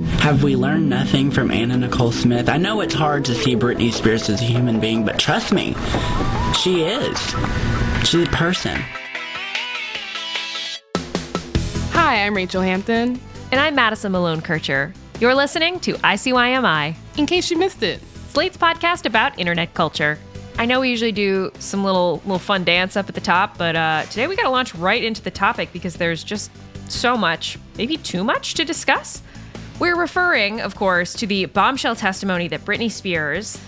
Have we learned nothing from Anna Nicole Smith? I know it's hard to see Britney Spears as a human being, but trust me, she is. She's a person. Hi, I'm Rachelle Hampton. And I'm Madison Malone Kircher. You're listening to ICYMI. In case you missed it, Slate's podcast about internet culture. I know we usually do some little little fun dance up at the top, but uh, today we got to launch right into the topic because there's just so much, maybe too much to discuss. We're referring, of course, to the bombshell testimony that Britney Spears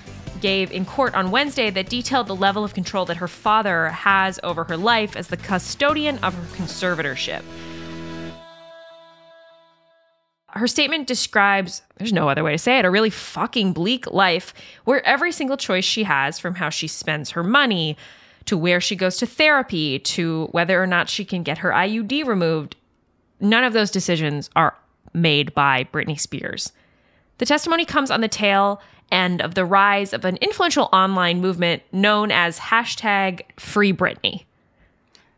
gave in court on Wednesday that detailed the level of control that her father has over her life as the custodian of her conservatorship. Her statement describes, there's no other way to say it, a really fucking bleak life where every single choice she has, from how she spends her money to where she goes to therapy to whether or not she can get her IUD removed, none of those decisions are made by Britney Spears. The testimony comes on the tail end of the rise of an influential online movement known as hashtag Free Britney.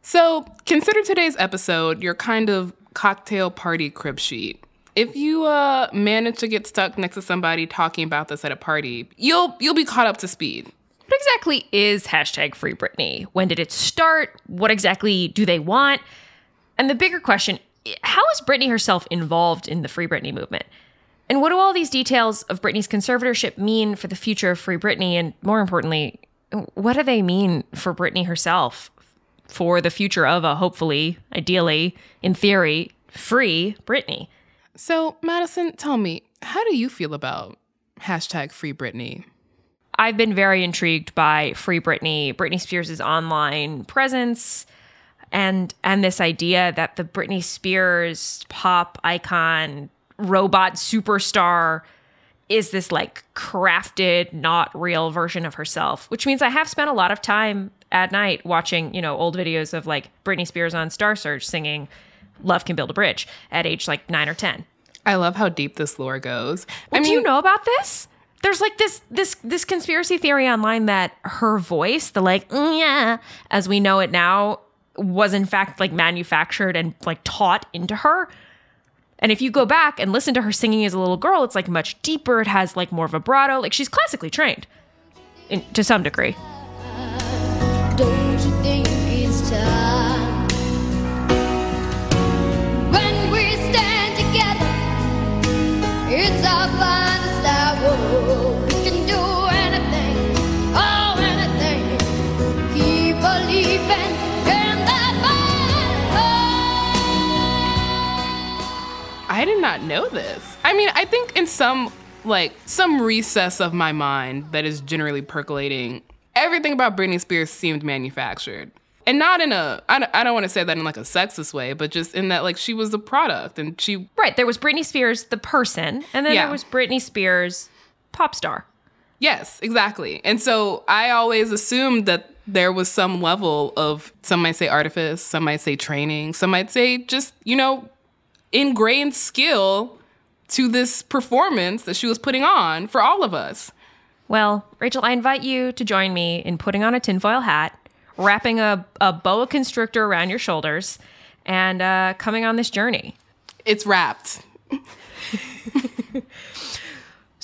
So, consider today's episode your kind of cocktail party crib sheet. If you uh, manage to get stuck next to somebody talking about this at a party, you'll you'll be caught up to speed. What exactly is hashtag Free Britney? When did it start? What exactly do they want? And the bigger question how is Britney herself involved in the Free Britney movement? And what do all these details of Britney's conservatorship mean for the future of Free Britney? And more importantly, what do they mean for Britney herself, for the future of a hopefully, ideally, in theory, free Britney? So, Madison, tell me, how do you feel about hashtag Free Britney? I've been very intrigued by Free Britney, Britney Spears' online presence, and and this idea that the Britney Spears pop icon robot superstar is this like crafted not real version of herself which means i have spent a lot of time at night watching you know old videos of like britney spears on star search singing love can build a bridge at age like 9 or 10 I love how deep this lore goes. well, I mean, do you know about this there's like this this this conspiracy theory online that her voice the like "Mm, yeah as we know it now was in fact like manufactured and like taught into her. And if you go back and listen to her singing as a little girl, it's like much deeper. It has like more vibrato. Like she's classically trained in, to some degree. Don't you think it's time when we stand together? It's our finest I did not know this. I mean, I think in some like some recess of my mind that is generally percolating, everything about Britney Spears seemed manufactured. And not in a, I don't, I don't want to say that in like a sexist way, but just in that like she was the product and she, Right. There was Britney Spears, the person, and then Yeah. there was Britney Spears, pop star. yes, exactly. And so I always assumed that there was some level of, some might say artifice, some might say training, some might say just, you know, ingrained skill to this performance that she was putting on for all of us. Well, Rachelle, I invite you to join me in putting on a tinfoil hat, wrapping a, a boa constrictor around your shoulders, and uh, coming on this journey. It's wrapped.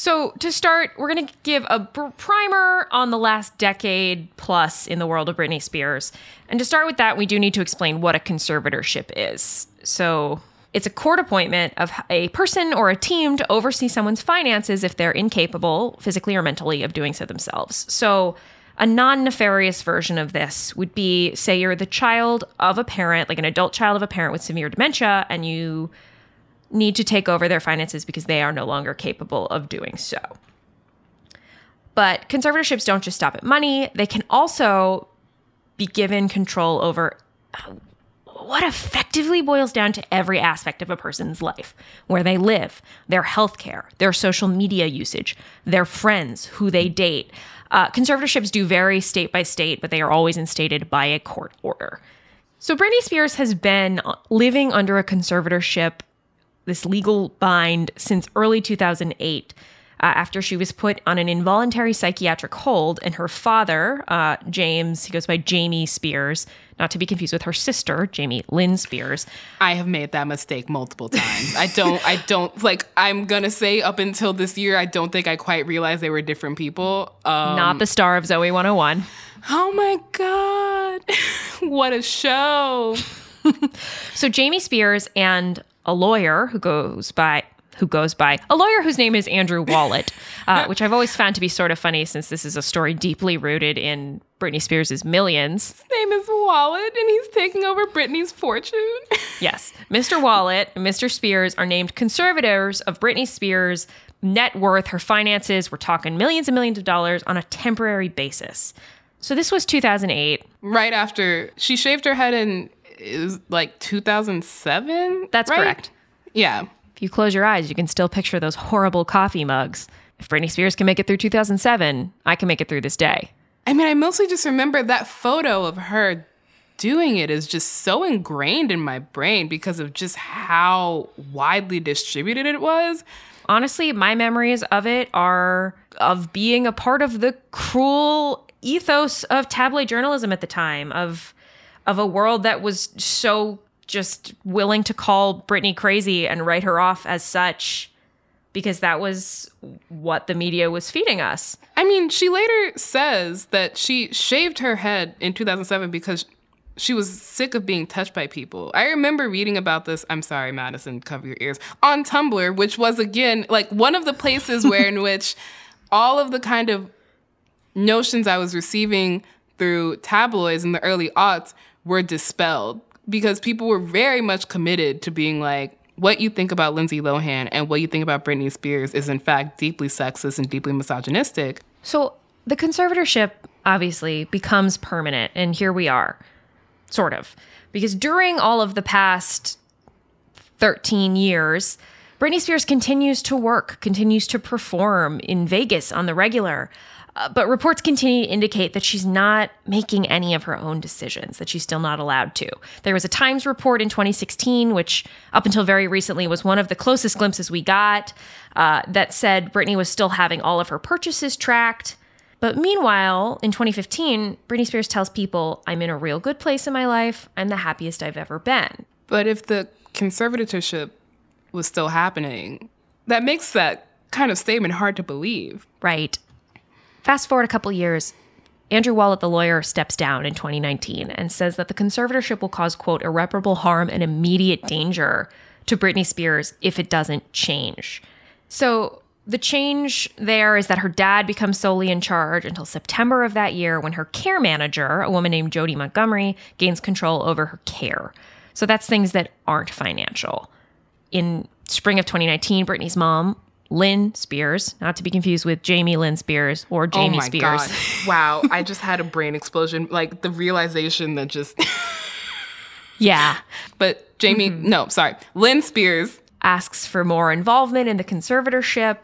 So, to start, we're going to give a primer on the last decade plus in the world of Britney Spears. And to start with that, we do need to explain what a conservatorship is. So, it's a court appointment of a person or a team to oversee someone's finances if they're incapable, physically or mentally, of doing so themselves. So, a non nefarious version of this would be say you're the child of a parent, like an adult child of a parent with severe dementia, and you need to take over their finances because they are no longer capable of doing so. But conservatorships don't just stop at money, they can also be given control over what effectively boils down to every aspect of a person's life where they live, their health care, their social media usage, their friends, who they date. Uh, conservatorships do vary state by state, but they are always instated by a court order. So Britney Spears has been living under a conservatorship, this legal bind, since early 2008 uh, after she was put on an involuntary psychiatric hold. And her father, uh, James, he goes by Jamie Spears, not to be confused with her sister, Jamie Lynn Spears. I have made that mistake multiple times. I don't, I don't, like, I'm gonna say up until this year, I don't think I quite realized they were different people. Um, not the star of Zoey 101. oh my God. what a show. So Jamie Spears and a lawyer who goes by who goes by a lawyer whose name is Andrew Wallet, uh, which I've always found to be sort of funny since this is a story deeply rooted in Britney Spears' millions. His name is Wallet, and he's taking over Britney's fortune. Yes, Mr. Wallet and Mr. Spears are named conservators of Britney Spears' net worth, her finances. We're talking millions and millions of dollars on a temporary basis. So this was 2008. right after she shaved her head in is like 2007. That's right? correct. Yeah. If you close your eyes, you can still picture those horrible coffee mugs. If Britney Spears can make it through 2007, I can make it through this day. I mean, I mostly just remember that photo of her doing it is just so ingrained in my brain because of just how widely distributed it was. honestly, my memories of it are of being a part of the cruel ethos of tabloid journalism at the time, of of a world that was so just willing to call Britney crazy and write her off as such because that was what the media was feeding us. I mean, she later says that she shaved her head in 2007 because she was sick of being touched by people. I remember reading about this. I'm sorry, Madison, cover your ears. On Tumblr, which was again like one of the places where in which all of the kind of notions I was receiving through tabloids in the early aughts were dispelled because people were very much committed to being like, what you think about Lindsay Lohan and what you think about Britney Spears is in fact deeply sexist and deeply misogynistic. So the conservatorship obviously becomes permanent, and here we are, sort of. Because during all of the past 13 years, Britney Spears continues to work, continues to perform in Vegas on the regular. Uh, but reports continue to indicate that she's not making any of her own decisions, that she's still not allowed to. There was a Times report in 2016, which up until very recently was one of the closest glimpses we got, uh, that said Britney was still having all of her purchases tracked. But meanwhile, in 2015, Britney Spears tells people, I'm in a real good place in my life. I'm the happiest I've ever been. But if the conservatorship was still happening, that makes that kind of statement hard to believe. Right. Fast forward a couple years, Andrew Wallet, the lawyer, steps down in 2019 and says that the conservatorship will cause, quote, irreparable harm and immediate danger to Britney Spears if it doesn't change. So the change there is that her dad becomes solely in charge until September of that year when her care manager, a woman named Jodi Montgomery, gains control over her care. So that's things that aren't financial. In spring of 2019, Britney's mom, Lynn Spears, not to be confused with Jamie Lynn Spears or oh Jamie oh my Spears. god! Wow, I just had a brain explosion. Like the realization that just. Yeah. but Jamie, mm-hmm. no, sorry, Lynn Spears. Asks for more involvement in the conservatorship.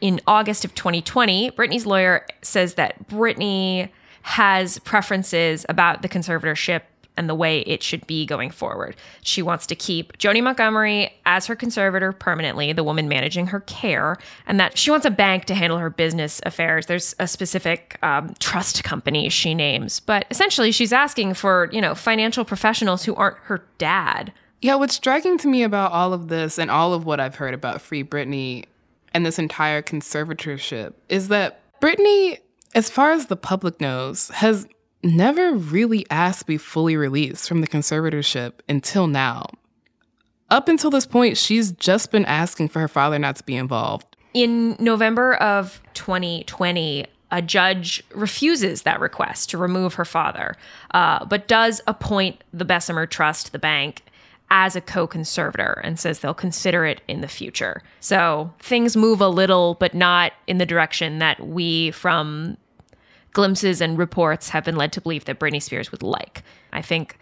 In August of 2020, Britney's lawyer says that Britney has preferences about the conservatorship and the way it should be going forward. She wants to keep Jodi Montgomery as her conservator permanently, the woman managing her care, and that she wants a bank to handle her business affairs. There's a specific um, trust company she names, but essentially she's asking for you know financial professionals who aren't her dad. Yeah, what's striking to me about all of this and all of what I've heard about Free Britney and this entire conservatorship is that Britney, as far as the public knows, has never really asked to be fully released from the conservatorship until now. Up until this point, she's just been asking for her father not to be involved. In November of 2020, a judge refuses that request to remove her father, uh, but does appoint the Bessemer Trust, the bank, as a co conservator and says they'll consider it in the future. So things move a little, but not in the direction that we, from glimpses and reports, have been led to believe that Britney Spears would like. I think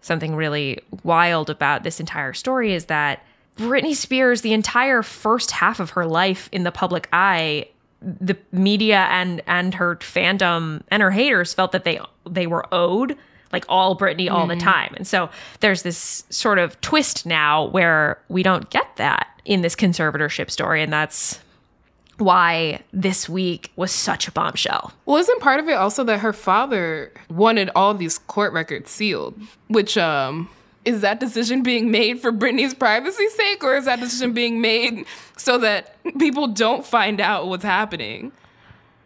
something really wild about this entire story is that Britney Spears, the entire first half of her life in the public eye, the media and and her fandom and her haters felt that they they were owed like all Britney all the mm. time. And so there's this sort of twist now where we don't get that in this conservatorship story and that's why this week was such a bombshell. Well, isn't part of it also that her father wanted all these court records sealed? Which um is that decision being made for Britney's privacy's sake, or is that decision being made so that people don't find out what's happening?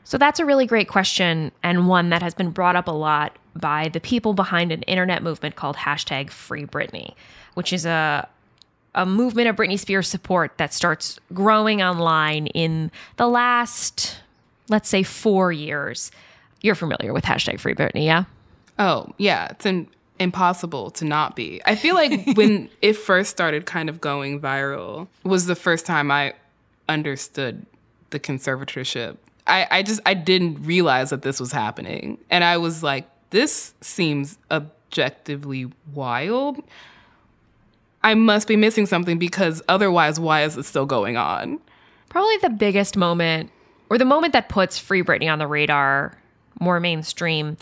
So that's a really great question and one that has been brought up a lot by the people behind an internet movement called hashtag Free Britney, which is a a movement of Britney Spears support that starts growing online in the last, let's say, four years. You're familiar with hashtag Free Britney, yeah? Oh, yeah, it's impossible to not be. I feel like when it first started kind of going viral was the first time I understood the conservatorship. I, I just I didn't realize that this was happening. And I was like, this seems objectively wild. I must be missing something because otherwise why is it still going on? Probably the biggest moment, or the moment that puts Free Britney on the radar more mainstream,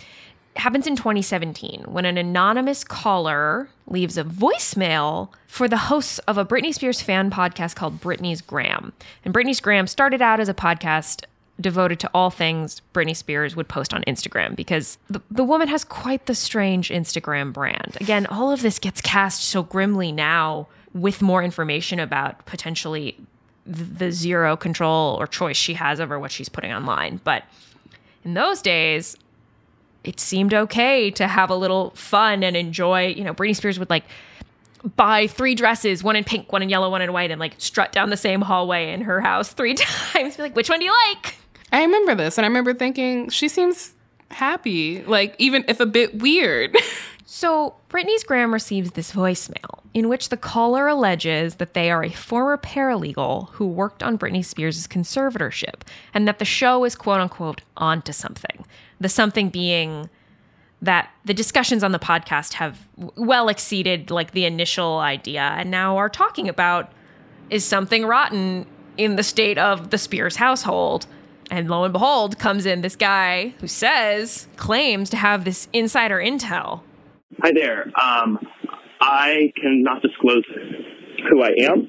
happens in 2017 when an anonymous caller leaves a voicemail for the hosts of a Britney Spears fan podcast called Britney's Gram. And Britney's Gram started out as a podcast devoted to all things Britney Spears would post on Instagram because the, the woman has quite the strange Instagram brand. Again, all of this gets cast so grimly now with more information about potentially th- the zero control or choice she has over what she's putting online. But in those days, it seemed okay to have a little fun and enjoy. You know, Britney Spears would like buy three dresses, one in pink, one in yellow, one in white, and like strut down the same hallway in her house three times. Be like, which one do you like? I remember this and I remember thinking she seems happy, like even if a bit weird. So, Britney's Gram receives this voicemail in which the caller alleges that they are a former paralegal who worked on Britney Spears' conservatorship and that the show is quote unquote onto something. The something being that the discussions on the podcast have well exceeded like the initial idea and now are talking about is something rotten in the state of the Spears household. And lo and behold, comes in this guy who says, claims to have this insider intel Hi there. Um, I cannot disclose who I am.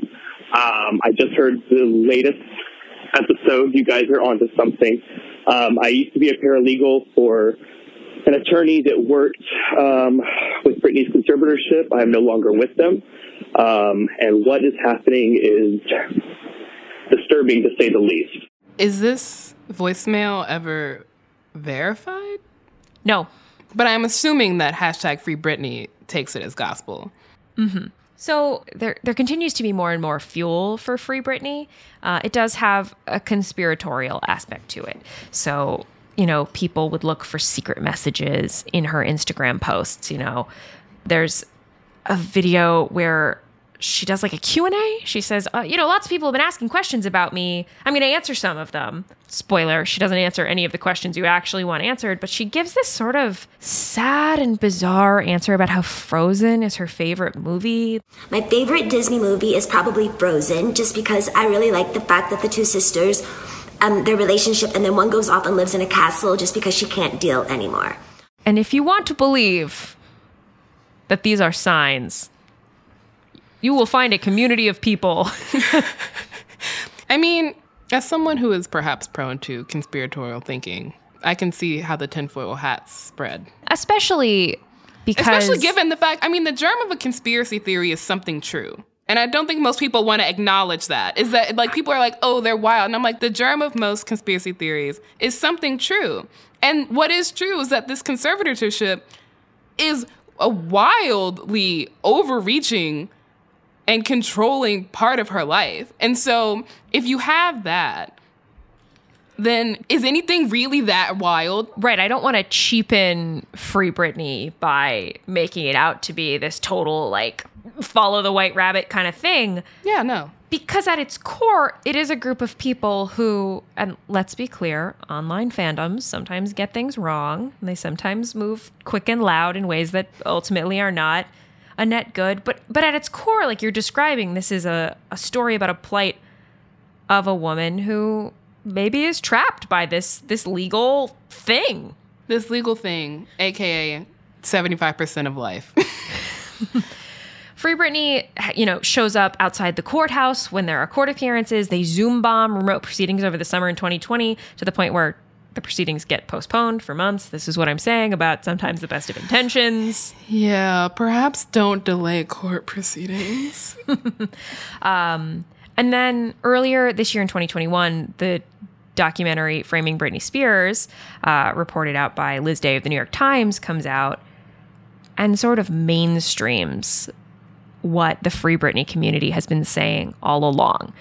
Um, I just heard the latest episode. You guys are onto something. Um, I used to be a paralegal for an attorney that worked um, with Britney's conservatorship. I am no longer with them. Um, and what is happening is disturbing to say the least. Is this voicemail ever verified? No. But I'm assuming that hashtag free Britney takes it as gospel. So there, there continues to be more and more fuel for Free Britney. Uh, it does have a conspiratorial aspect to it. So, you know, people would look for secret messages in her Instagram posts. You know, there's a video where she does like a Q&A. She says, uh, you know, lots of people have been asking questions about me. I'm going to answer some of them. Spoiler, she doesn't answer any of the questions you actually want answered, but she gives this sort of sad and bizarre answer about how Frozen is her favorite movie. My favorite Disney movie is probably Frozen, just because I really like the fact that the two sisters, um, their relationship, and then one goes off and lives in a castle just because she can't deal anymore. And if you want to believe that these are signs, you will find a community of people. I mean, as someone who is perhaps prone to conspiratorial thinking, I can see how the tinfoil hats spread. Especially because Especially given the fact, I mean, the germ of a conspiracy theory is something true. And I don't think most people want to acknowledge that. Is that like people are like, oh, they're wild. And I'm like, the germ of most conspiracy theories is something true. And what is true is that this conservatorship is a wildly overreaching and controlling part of her life. And so if you have that, then is anything really that wild? Right, I don't want to cheapen Free Britney by making it out to be this total like follow the white rabbit kind of thing Yeah, no. because at its core, it is a group of people who, and let's be clear, online fandoms sometimes get things wrong. And they sometimes move quick and loud in ways that ultimately are not a net good. But but at its core, like you're describing, this is a, a story about a plight of a woman who maybe is trapped by this this legal thing. This legal thing, aka 75% of life. Free Britney, you know, shows up outside the courthouse when there are court appearances. They Zoom bomb remote proceedings over the summer in 2020 to the point where the proceedings get postponed for months. This is what I'm saying about sometimes the best of intentions. yeah, perhaps don't delay court proceedings. um, And then earlier this year in 2021, the documentary Framing Britney Spears, uh, reported out by Liz Day of the New York Times, comes out and sort of mainstreams what the Free Britney community has been saying all along.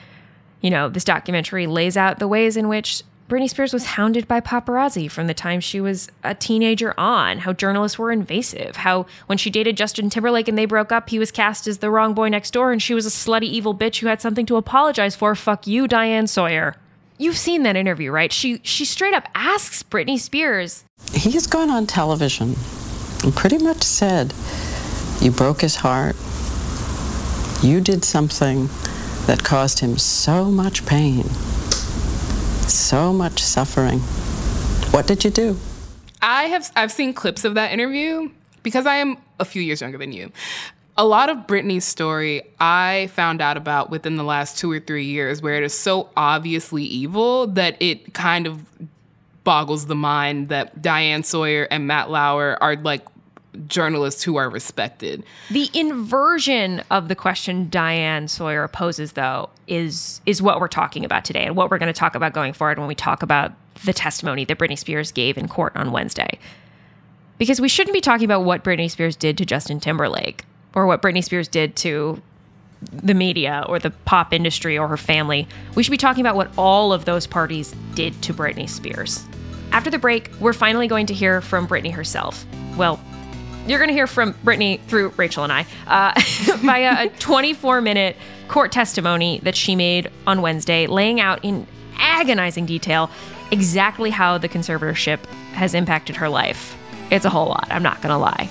You know, this documentary lays out the ways in which Britney Spears was hounded by paparazzi from the time she was a teenager on, how journalists were invasive, how when she dated Justin Timberlake and they broke up, he was cast as the wrong boy next door and she was a slutty evil bitch who had something to apologize for. Fuck you, Diane Sawyer. You've seen that interview, right? She she straight up asks Britney Spears, He has gone on television and pretty much said, You broke his heart. You did something that caused him so much pain, so much suffering. What did you do? I have I've seen clips of that interview because I am a few years younger than you. A lot of Britney's story I found out about within the last two or three years, where it is so obviously evil that it kind of boggles the mind that Diane Sawyer and Matt Lauer are like journalists who are respected. The inversion of the question Diane Sawyer poses, though, is is what we're talking about today, and what we're going to talk about going forward when we talk about the testimony that Britney Spears gave in court on Wednesday. Because we shouldn't be talking about what Britney Spears did to Justin Timberlake or what Britney Spears did to the media or the pop industry or her family. We should be talking about what all of those parties did to Britney Spears. After the break, we're finally going to hear from Britney herself. Well, you're going to hear from Britney through Rachelle and I uh, via a 24 minute court testimony that she made on Wednesday, laying out in agonizing detail exactly how the conservatorship has impacted her life. It's a whole lot, I'm not going to lie.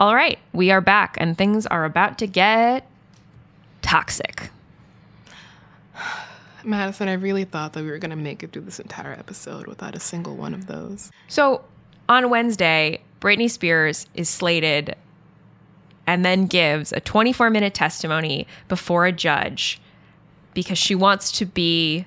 All right, we are back, and things are about to get toxic. Madison, I really thought that we were going to make it through this entire episode without a single one of those. So on Wednesday, Britney Spears is slated and then gives a 24 minute testimony before a judge because she wants to be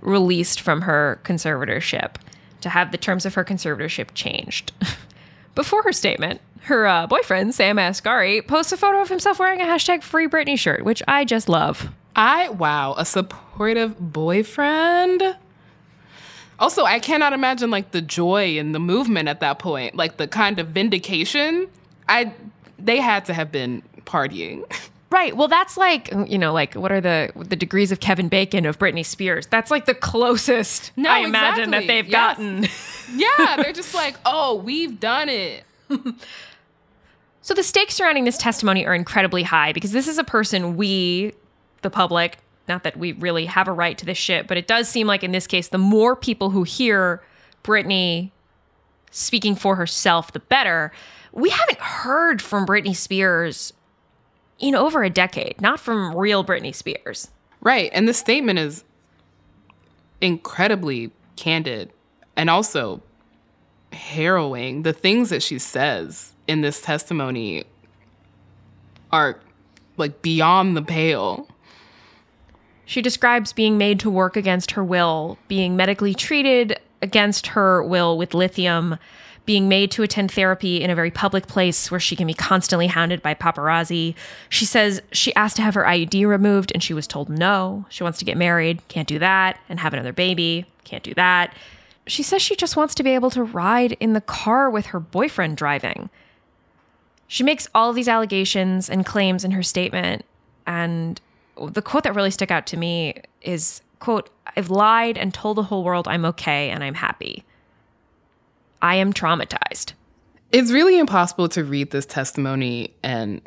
released from her conservatorship, to have the terms of her conservatorship changed. before her statement, her uh, boyfriend, Sam Asghari, posts a photo of himself wearing a hashtag Free Britney shirt, which I just love. I, wow, a supportive boyfriend. Also, I cannot imagine like the joy and the movement at that point, like the kind of vindication. I, they had to have been partying. Right. Well, that's like you know, like what are the the degrees of Kevin Bacon of Britney Spears? That's like the closest No, I imagine that they've Yes. gotten. yeah, they're just like, oh, we've done it. So the stakes surrounding this testimony are incredibly high because this is a person we, the public, not that we really have a right to this shit, but it does seem like in this case, the more people who hear Britney speaking for herself, the better. we haven't heard from Britney Spears in over a decade, not from real Britney Spears. Right. And the statement is incredibly candid and also harrowing. The things that she says in this testimony are like beyond the pale. She describes being made to work against her will, being medically treated against her will with lithium, being made to attend therapy in a very public place where she can be constantly hounded by paparazzi. She says she asked to have her IUD removed and she was told no. She wants to get married, can't do that, and have another baby, can't do that. She says she just wants to be able to ride in the car with her boyfriend driving. She makes all these allegations and claims in her statement. And the quote that really stuck out to me is quote, I've lied and told the whole world I'm okay and I'm happy. I am traumatized. It's really impossible to read this testimony and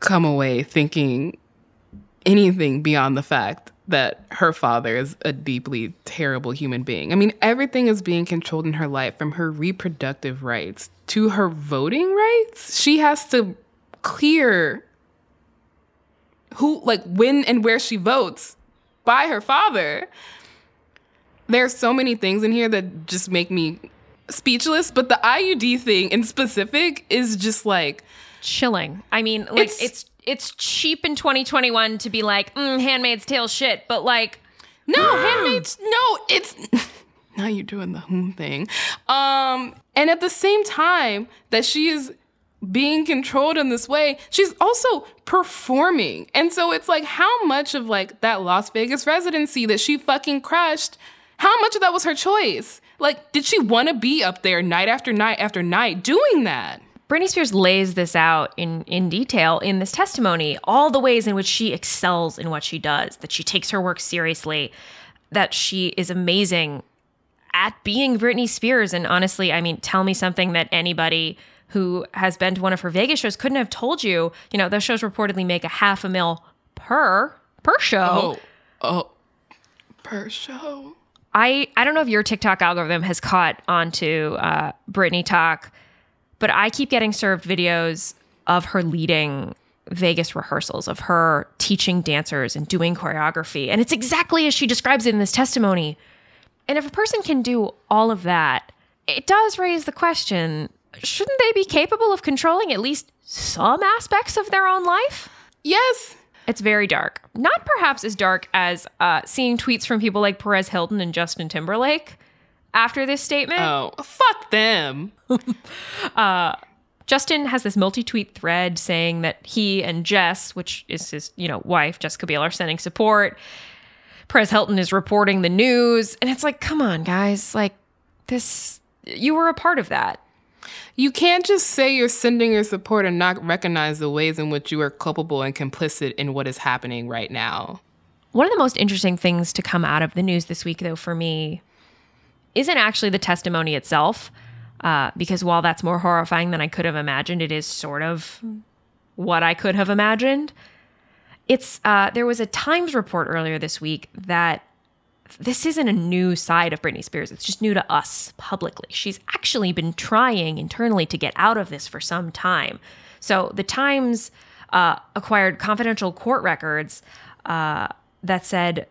come away thinking anything beyond the fact that her father is a deeply terrible human being. I mean, everything is being controlled in her life from her reproductive rights to her voting rights. She has to clear who, like, when and where she votes by her father. There's so many things in here that just make me speechless, but the IUD thing in specific is just like chilling. I mean, like it's it's, it's cheap in 2021 to be like, mm, Handmaid's Tale shit, but like, no, Handmaid's no, it's now you're doing the whom thing. Um, and at the same time that she is being controlled in this way, she's also performing. And so it's like how much of like that Las Vegas residency that she fucking crushed, how much of that was her choice? Like, did she want to be up there night after night after night doing that? Britney Spears lays this out in, in detail in this testimony, all the ways in which she excels in what she does, that she takes her work seriously, that she is amazing at being Britney Spears. And honestly, I mean, tell me something that anybody who has been to one of her Vegas shows couldn't have told you. You know, those shows reportedly make a half a mil per per show. Oh, oh, per show. I I don't know if your TikTok algorithm has caught onto uh, Britney talk, but I keep getting served videos of her leading Vegas rehearsals, of her teaching dancers and doing choreography, and it's exactly as she describes it in this testimony. And if a person can do all of that, it does raise the question: Shouldn't they be capable of controlling at least some aspects of their own life? Yes, it's very dark. Not perhaps as dark as uh, seeing tweets from people like Perez Hilton and Justin Timberlake after this statement. Oh, fuck them. uh, Justin has this multi-tweet thread saying that he and Jess, which is his, you know, wife, Jessica Biel, are sending support. Perez Hilton is reporting the news, and it's like, come on, guys, like this. You were a part of that. You can't just say you're sending your support and not recognize the ways in which you are culpable and complicit in what is happening right now. One of the most interesting things to come out of the news this week, though, for me, isn't actually the testimony itself. Uh, because while that's more horrifying than I could have imagined, it is sort of what I could have imagined. It's uh, there was a Times report earlier this week that this isn't a new side of Britney Spears. It's just new to us publicly. She's actually been trying internally to get out of this for some time. So the Times uh, acquired confidential court records uh, that said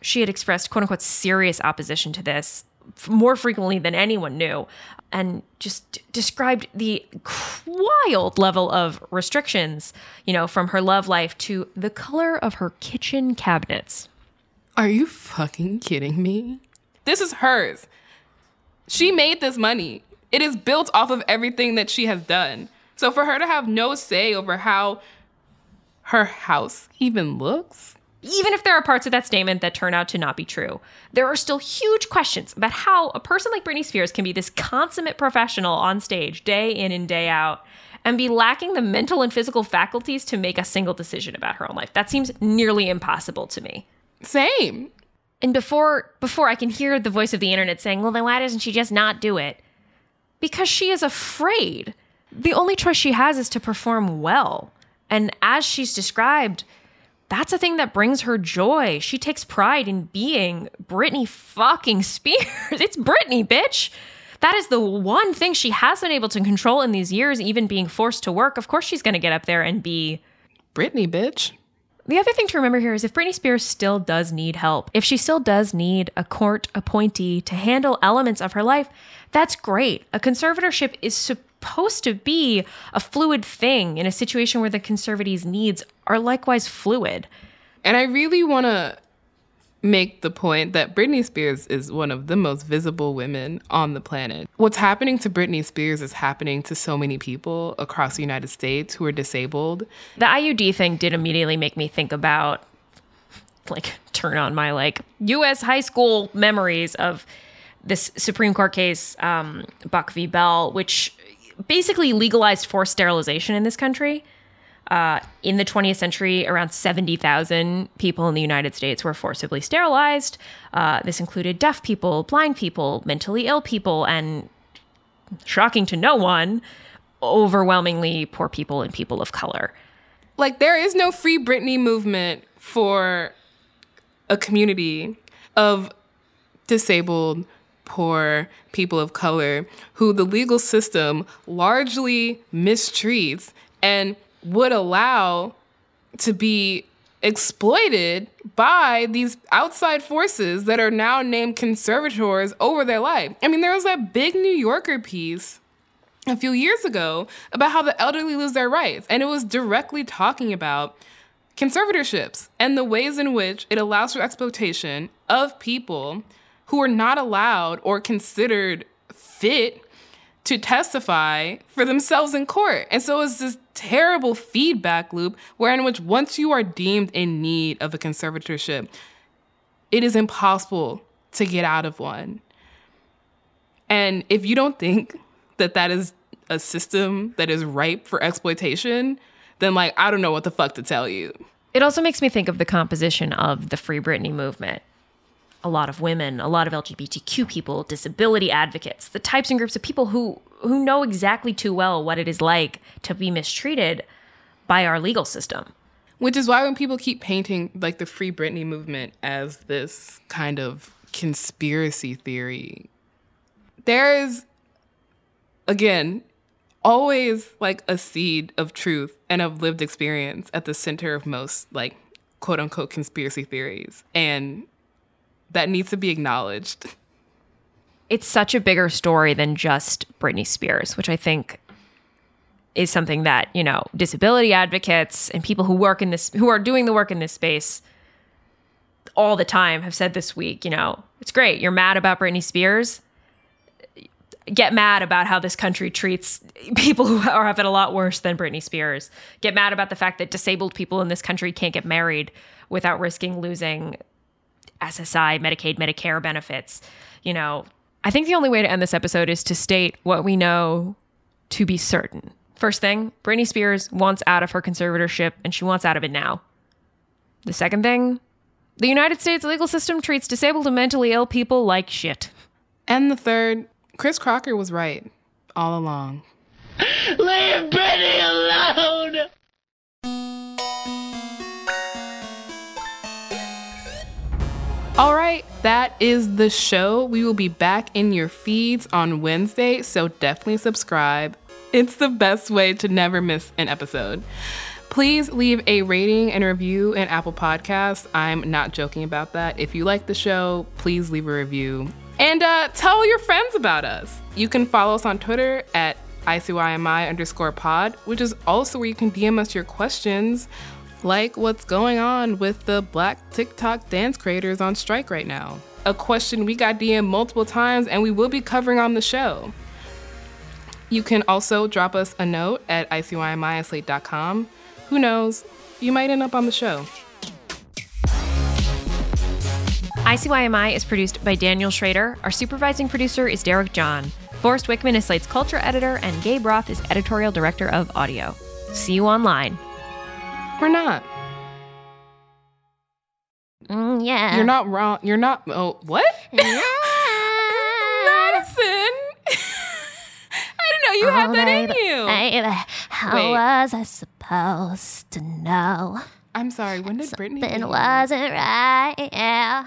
she had expressed quote unquote serious opposition to this more frequently than anyone knew and just described the wild level of restrictions, you know, from her love life to the color of her kitchen cabinets. Are you fucking kidding me? This is hers. She made this money. It is built off of everything that she has done. So for her to have no say over how her house even looks, even if there are parts of that statement that turn out to not be true, there are still huge questions about how a person like Britney Spears can be this consummate professional on stage day in and day out and be lacking the mental and physical faculties to make a single decision about her own life. That seems nearly impossible to me. Same. And before before I can hear the voice of the internet saying, "Well, then why doesn't she just not do it?" Because she is afraid. The only choice she has is to perform well. And as she's described, that's a thing that brings her joy. She takes pride in being Britney fucking Spears. It's Britney, bitch. that is the one thing she has been able to control in these years, even being forced to work. Of course, she's going to get up there and be Britney, bitch. The other thing to remember here is if Britney Spears still does need help, if she still does need a court appointee to handle elements of her life, that's great. A conservatorship is supposed to be a fluid thing in a situation where the conservatives' needs are likewise fluid. And I really want to make the point that Britney Spears is one of the most visible women on the planet. What's happening to Britney Spears is happening to so many people across the United States who are disabled. The IUD thing did immediately make me think about like turn on my like US high school memories of this Supreme Court case um Buck v. Bell which basically legalized forced sterilization in this country. Uh, in the 20th century, around 70,000 people in the United States were forcibly sterilized. Uh, this included deaf people, blind people, mentally ill people, and shocking to no one, overwhelmingly poor people and people of color. Like, there is no free Britney movement for a community of disabled, poor people of color who the legal system largely mistreats and would allow to be exploited by these outside forces that are now named conservators over their life. I mean, there was that big New Yorker piece a few years ago about how the elderly lose their rights, and it was directly talking about conservatorships and the ways in which it allows for exploitation of people who are not allowed or considered fit to testify for themselves in court. And so it's this terrible feedback loop wherein which once you are deemed in need of a conservatorship, it is impossible to get out of one. And if you don't think that that is a system that is ripe for exploitation, then like I don't know what the fuck to tell you. It also makes me think of the composition of the Free Britney movement. A lot of women, a lot of LGBTQ people, disability advocates, the types and groups of people who who know exactly too well what it is like to be mistreated by our legal system. Which is why when people keep painting like the Free Britney movement as this kind of conspiracy theory, there is again always like a seed of truth and of lived experience at the center of most like quote unquote conspiracy theories. And that needs to be acknowledged. It's such a bigger story than just Britney Spears, which I think is something that, you know, disability advocates and people who work in this who are doing the work in this space all the time have said this week, you know, it's great. You're mad about Britney Spears. Get mad about how this country treats people who are have it a lot worse than Britney Spears. Get mad about the fact that disabled people in this country can't get married without risking losing SSI, Medicaid, Medicare benefits. You know, I think the only way to end this episode is to state what we know to be certain. First thing, Britney Spears wants out of her conservatorship and she wants out of it now. The second thing, the United States legal system treats disabled and mentally ill people like shit. And the third, Chris Crocker was right all along. Leave Britney alone! All right, that is the show. We will be back in your feeds on Wednesday, so definitely subscribe. It's the best way to never miss an episode. Please leave a rating and review in Apple Podcasts. I'm not joking about that. If you like the show, please leave a review. And uh, tell your friends about us. You can follow us on Twitter at ICYMI underscore pod, which is also where you can DM us your questions like what's going on with the black TikTok dance creators on strike right now. A question we got DM multiple times and we will be covering on the show. You can also drop us a note at icymi Who knows? You might end up on the show. ICYMI is produced by Daniel Schroeder. Our supervising producer is Derek John. Forrest Wickman is Slate's culture editor, and Gabe Roth is editorial director of audio. See you online. We're not. Mm, yeah. You're not wrong. You're not. Oh, what? Madison. I don't know you have that in you. Baby, how Wait. was I supposed to know? I'm sorry. When did Britney? Something wasn't right. Yeah.